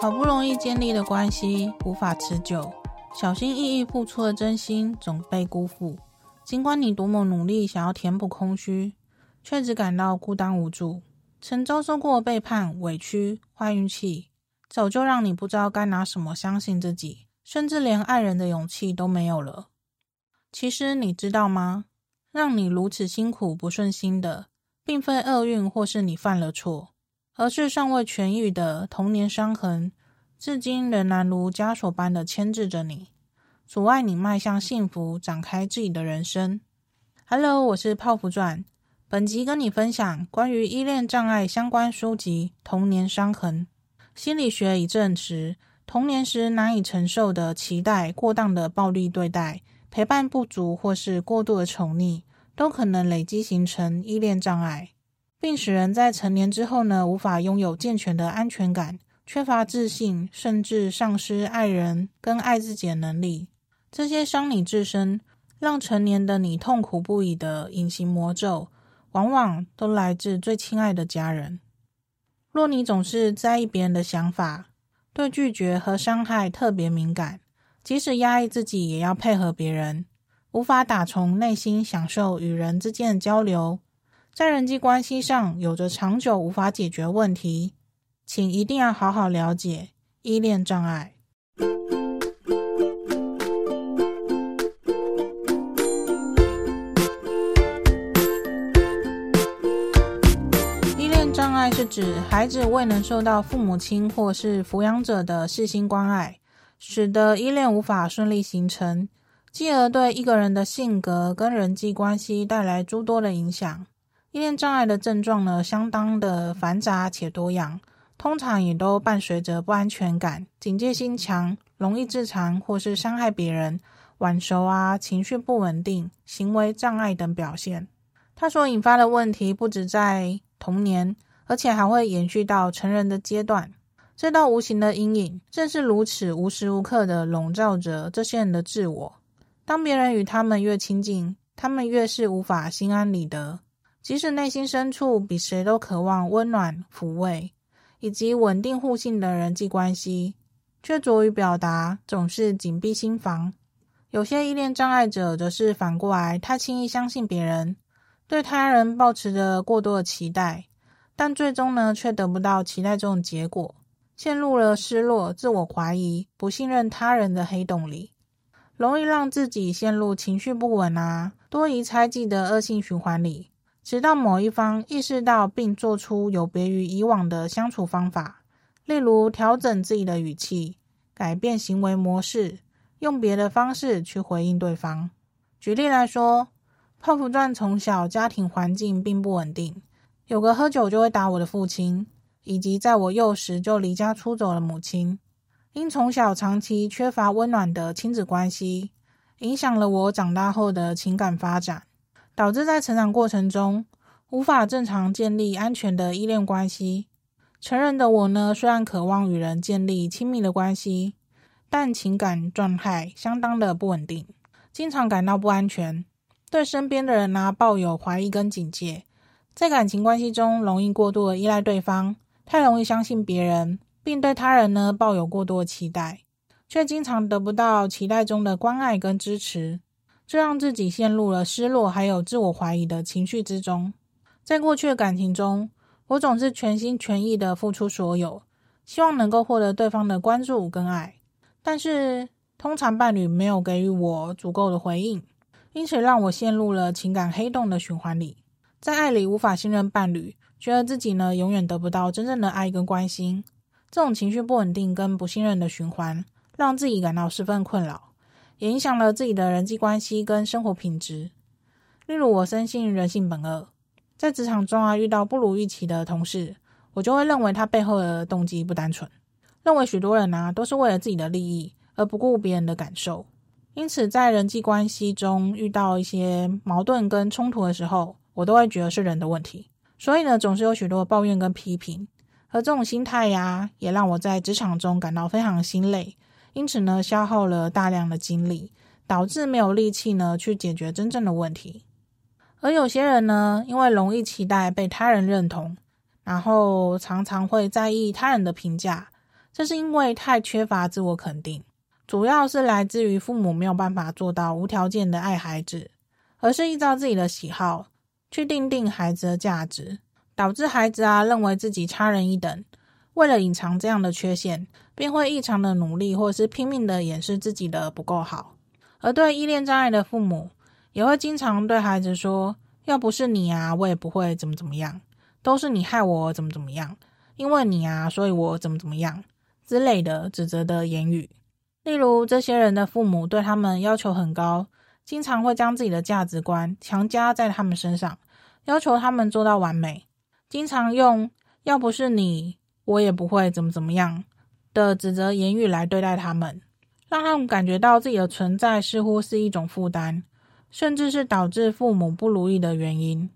好不容易建立的关系无法持久，小心翼翼付出的真心总被辜负。尽管你多么努力想要填补空虚，却只感到孤单无助。曾遭受过背叛、委屈、坏运气，早就让你不知道该拿什么相信自己，甚至连爱人的勇气都没有了。其实你知道吗？让你如此辛苦不顺心的，并非厄运或是你犯了错。而是尚未痊愈的童年伤痕，至今仍然如枷锁般的牵制着你，阻碍你迈向幸福，展开自己的人生。Hello，我是泡芙传，本集跟你分享关于依恋障碍相关书籍《童年伤痕》。心理学已证实，童年时难以承受的期待、过当的暴力对待、陪伴不足或是过度的宠溺，都可能累积形成依恋障碍。并使人在成年之后呢，无法拥有健全的安全感，缺乏自信，甚至丧失爱人跟爱自己的能力。这些伤你自身，让成年的你痛苦不已的隐形魔咒，往往都来自最亲爱的家人。若你总是在意别人的想法，对拒绝和伤害特别敏感，即使压抑自己也要配合别人，无法打从内心享受与人之间的交流。在人际关系上有着长久无法解决问题，请一定要好好了解依恋障碍。依恋障碍是指孩子未能受到父母亲或是抚养者的细心关爱，使得依恋无法顺利形成，继而对一个人的性格跟人际关系带来诸多的影响。依恋障碍的症状呢，相当的繁杂且多样，通常也都伴随着不安全感、警戒心强、容易自残或是伤害别人、晚熟啊、情绪不稳定、行为障碍等表现。它所引发的问题不止在童年，而且还会延续到成人的阶段。这道无形的阴影正是如此无时无刻的笼罩着这些人的自我。当别人与他们越亲近，他们越是无法心安理得。即使内心深处比谁都渴望温暖、抚慰以及稳定互信的人际关系，却拙于表达，总是紧闭心房。有些依恋障碍者则是反过来，太轻易相信别人，对他人抱持着过多的期待，但最终呢，却得不到期待中的结果，陷入了失落、自我怀疑、不信任他人的黑洞里，容易让自己陷入情绪不稳啊、多疑猜忌的恶性循环里。直到某一方意识到并做出有别于以往的相处方法，例如调整自己的语气、改变行为模式、用别的方式去回应对方。举例来说，泡芙传从小家庭环境并不稳定，有个喝酒就会打我的父亲，以及在我幼时就离家出走的母亲，因从小长期缺乏温暖的亲子关系，影响了我长大后的情感发展。导致在成长过程中无法正常建立安全的依恋关系。成人的我呢，虽然渴望与人建立亲密的关系，但情感状态相当的不稳定，经常感到不安全，对身边的人呢抱有怀疑跟警戒，在感情关系中容易过度的依赖对方，太容易相信别人，并对他人呢抱有过多期待，却经常得不到期待中的关爱跟支持。这让自己陷入了失落还有自我怀疑的情绪之中。在过去的感情中，我总是全心全意的付出所有，希望能够获得对方的关注跟爱。但是，通常伴侣没有给予我足够的回应，因此让我陷入了情感黑洞的循环里。在爱里无法信任伴侣，觉得自己呢永远得不到真正的爱跟关心。这种情绪不稳定跟不信任的循环，让自己感到十分困扰。也影响了自己的人际关系跟生活品质。例如，我深信人性本恶，在职场中啊，遇到不如预期的同事，我就会认为他背后的动机不单纯，认为许多人啊都是为了自己的利益而不顾别人的感受。因此，在人际关系中遇到一些矛盾跟冲突的时候，我都会觉得是人的问题。所以呢，总是有许多抱怨跟批评。而这种心态呀，也让我在职场中感到非常心累。因此呢，消耗了大量的精力，导致没有力气呢去解决真正的问题。而有些人呢，因为容易期待被他人认同，然后常常会在意他人的评价，这是因为太缺乏自我肯定，主要是来自于父母没有办法做到无条件的爱孩子，而是依照自己的喜好去定定孩子的价值，导致孩子啊认为自己差人一等，为了隐藏这样的缺陷，便会异常的努力，或是拼命的掩饰自己的不够好。而对依恋障碍的父母，也会经常对孩子说：“要不是你啊，我也不会怎么怎么样，都是你害我怎么怎么样，因为你啊，所以我怎么怎么样之类的指责的言语。”例如，这些人的父母对他们要求很高，经常会将自己的价值观强加在他们身上，要求他们做到完美，经常用“要不是你，我也不会怎么怎么样”的指责言语来对待他们，让他们感觉到自己的存在似乎是一种负担。甚至是导致父母不如意的原因。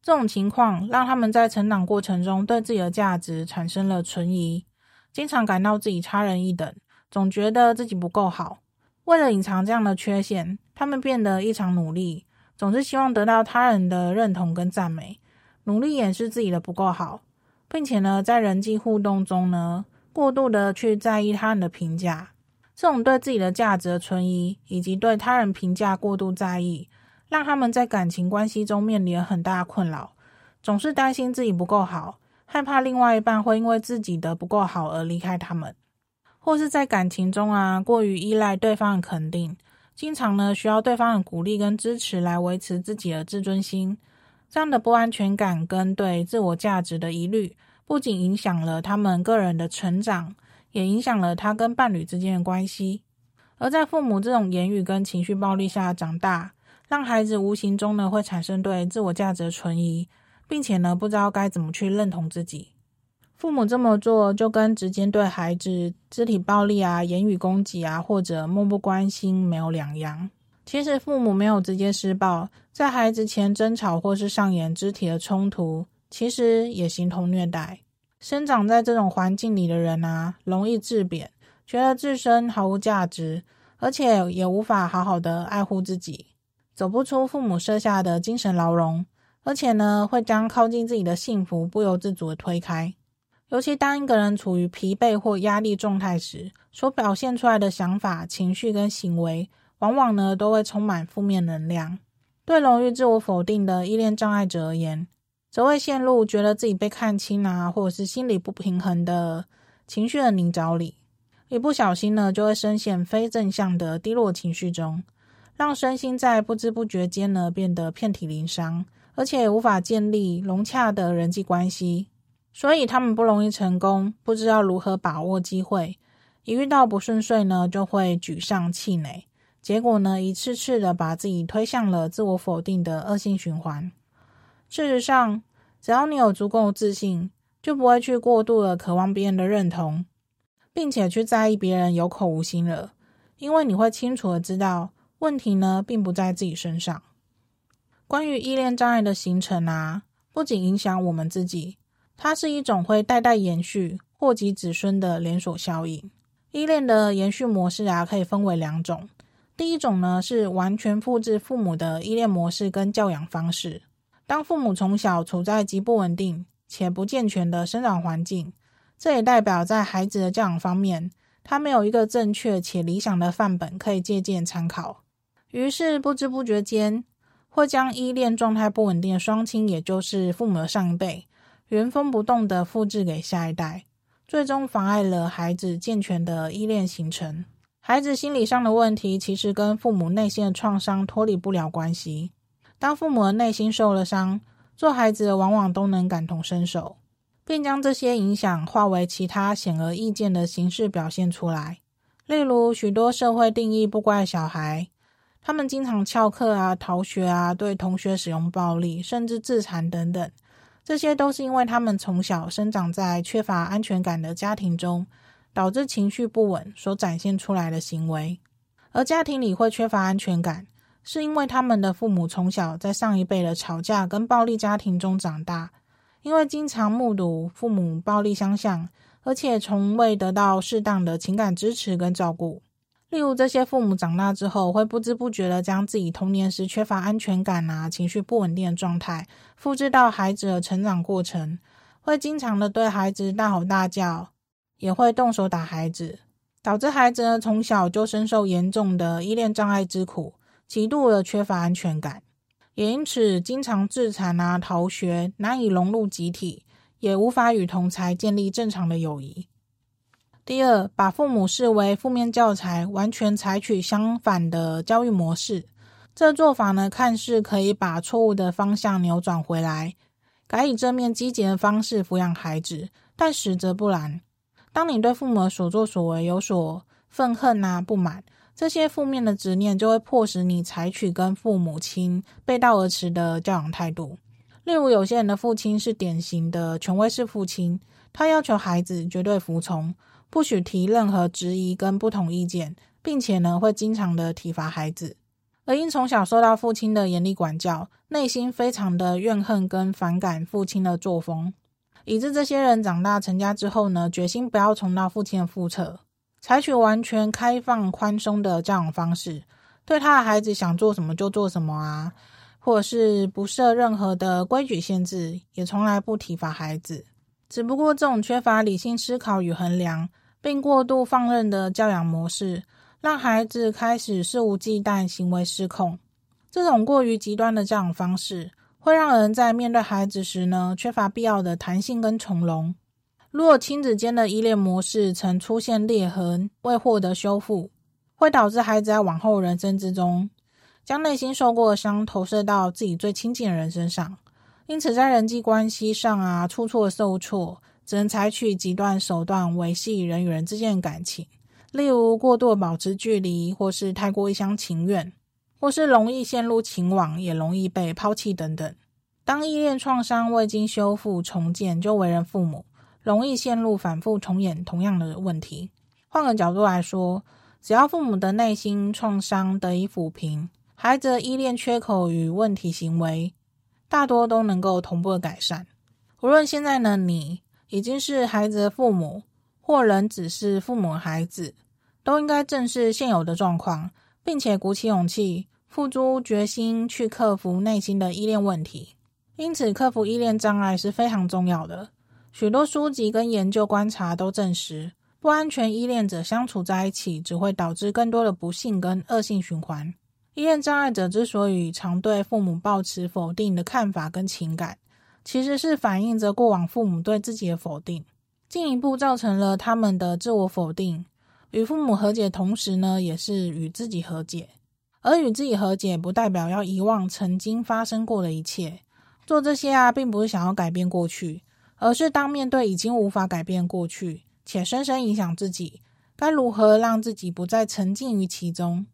这种情况让他们在成长过程中对自己的价值产生了存疑，经常感到自己差人一等，总觉得自己不够好。为了隐藏这样的缺陷，他们变得异常努力，总是希望得到他人的认同跟赞美，努力掩饰自己的不够好，并且呢，在人际互动中呢，过度的去在意他人的评价。这种对自己的价值的存疑，以及对他人评价过度在意，让他们在感情关系中面临很大困扰，总是担心自己不够好，害怕另外一半会因为自己的不够好而离开他们，或是在感情中啊，过于依赖对方的肯定，经常呢需要对方的鼓励跟支持来维持自己的自尊心，这样的不安全感跟对自我价值的疑虑，不仅影响了他们个人的成长。也影响了他跟伴侣之间的关系，而在父母这种言语跟情绪暴力下长大，让孩子无形中呢会产生对自我价值的存疑，并且呢不知道该怎么去认同自己。父母这么做就跟直接对孩子肢体暴力啊、言语攻击啊，或者漠不关心没有两样。其实父母没有直接施暴，在孩子前争吵或是上演肢体的冲突，其实也形同虐待。生长在这种环境里的人啊，容易自贬，觉得自身毫无价值，而且也无法好好的爱护自己，走不出父母设下的精神牢笼，而且呢，会将靠近自己的幸福不由自主的推开。尤其当一个人处于疲惫或压力状态时，所表现出来的想法、情绪跟行为，往往呢，都会充满负面能量。对容易自我否定的依恋障碍者而言，则会陷入觉得自己被看轻啊，或者是心理不平衡的情绪的泥沼里，一不小心呢，就会深陷非正向的低落情绪中，让身心在不知不觉间呢变得遍体鳞伤，而且无法建立融洽的人际关系，所以他们不容易成功，不知道如何把握机会，一遇到不顺遂呢，就会沮丧气馁，结果呢，一次次的把自己推向了自我否定的恶性循环。事实上，只要你有足够自信，就不会去过度的渴望别人的认同，并且去在意别人有口无心了。因为你会清楚的知道，问题呢并不在自己身上。关于依恋障碍的形成啊，不仅影响我们自己，它是一种会代代延续、祸及子孙的连锁效应。依恋的延续模式啊，可以分为两种。第一种呢，是完全复制父母的依恋模式跟教养方式。当父母从小处在极不稳定且不健全的生长环境，这也代表在孩子的教养方面，他没有一个正确且理想的范本可以借鉴参考。于是不知不觉间，会将依恋状态不稳定的双亲，也就是父母的上一辈，原封不动的复制给下一代，最终妨碍了孩子健全的依恋形成。孩子心理上的问题，其实跟父母内心的创伤脱离不了关系。当父母的内心受了伤，做孩子的往往都能感同身受，并将这些影响化为其他显而易见的形式表现出来。例如，许多社会定义不乖小孩，他们经常翘课啊、逃学啊，对同学使用暴力，甚至自残等等。这些都是因为他们从小生长在缺乏安全感的家庭中，导致情绪不稳所展现出来的行为。而家庭里会缺乏安全感，是因为他们的父母从小在上一辈的吵架跟暴力家庭中长大，因为经常目睹父母暴力相向，而且从未得到适当的情感支持跟照顾，例如，这些父母长大之后，会不知不觉地将自己童年时缺乏安全感啊、情绪不稳定的状态，复制到孩子的成长过程，会经常的对孩子大吼大叫，也会动手打孩子，导致孩子呢从小就深受严重的依恋障碍之苦，极度的缺乏安全感，也因此经常自残啊、逃学，难以融入集体，也无法与同侪建立正常的友谊。第二，把父母视为负面教材，完全采取相反的教育模式。这做法呢，看似可以把错误的方向扭转回来，改以正面积极的方式抚养孩子，但实则不然。当你对父母的所作所为有所愤恨啊、不满，这些负面的执念就会迫使你采取跟父母亲背道而驰的教养态度。例如，有些人的父亲是典型的权威式父亲，他要求孩子绝对服从。不许提任何质疑跟不同意见，并且呢会经常的体罚孩子，而因从小受到父亲的严厉管教，内心非常的怨恨跟反感父亲的作风，以致这些人长大成家之后呢，决心不要重蹈父亲的覆辙，采取完全开放宽松的教养方式，对他的孩子想做什么就做什么啊，或者是不设任何的规矩限制，也从来不体罚孩子。只不过这种缺乏理性思考与衡量，并过度放任的教养模式，让孩子开始肆无忌惮、行为失控。这种过于极端的教养方式，会让人在面对孩子时呢，缺乏必要的弹性跟从容。如果亲子间的依恋模式曾出现裂痕，未获得修复，会导致孩子在往后人生之中，将内心受过的伤投射到自己最亲近的人身上。因此，在人际关系上啊，出错受挫，只能采取极端手段维系人与人之间的感情，例如过度保持距离，或是太过一厢情愿，或是容易陷入情网，也容易被抛弃等等。当依恋创伤未经修复重建，就为人父母，容易陷入反复重演同样的问题。换个角度来说，只要父母的内心创伤得以抚平，孩子的依恋缺口与问题行为，大多都能够同步改善。无论现在呢，你已经是孩子的父母，或仍只是父母孩子，都应该正视现有的状况，并且鼓起勇气，付诸决心去克服内心的依恋问题。因此，克服依恋障碍是非常重要的。许多书籍跟研究观察都证实，不安全依恋者相处在一起，只会导致更多的不幸跟恶性循环。依恋障碍者之所以常对父母抱持否定的看法跟情感，其实是反映着过往父母对自己的否定，进一步造成了他们的自我否定。与父母和解同时呢，也是与自己和解。而与自己和解，不代表要遗忘曾经发生过的一切。做这些啊，并不是想要改变过去，而是当面对已经无法改变过去，且深深影响自己，该如何让自己不再沉浸于其中？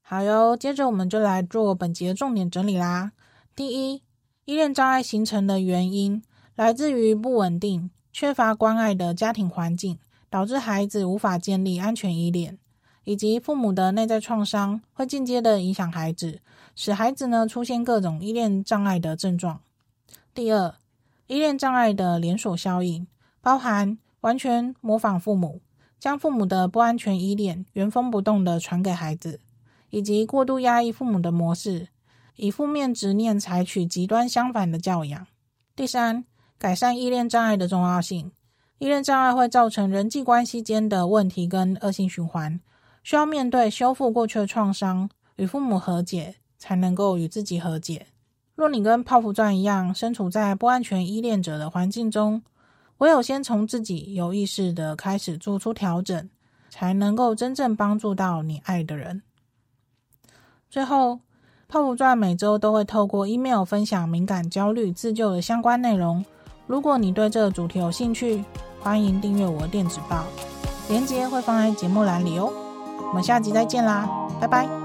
好哟，接着我们就来做本集的重点整理啦。第一，依恋障碍形成的原因来自于不稳定、缺乏关爱的家庭环境，导致孩子无法建立安全依恋，以及父母的内在创伤会间接的影响孩子，使孩子呢出现各种依恋障碍的症状。第二，依恋障碍的连锁效应包含完全模仿父母，将父母的不安全依恋原封不动的传给孩子。以及过度压抑父母的模式，以负面执念采取极端相反的教养。第三，改善依恋障碍的重要性。依恋障碍会造成人际关系间的问题跟恶性循环，需要面对修复过去的创伤，与父母和解，才能够与自己和解。若你跟泡芙钻一样，身处在不安全依恋者的环境中，唯有先从自己有意识的开始做出调整，才能够真正帮助到你爱的人。最后，泡芙钻每周都会透过 email 分享敏感、焦虑、自救的相关内容。如果你对这个主题有兴趣，欢迎订阅我的电子报，链接会放在节目栏里哦。我们下集再见啦，拜拜。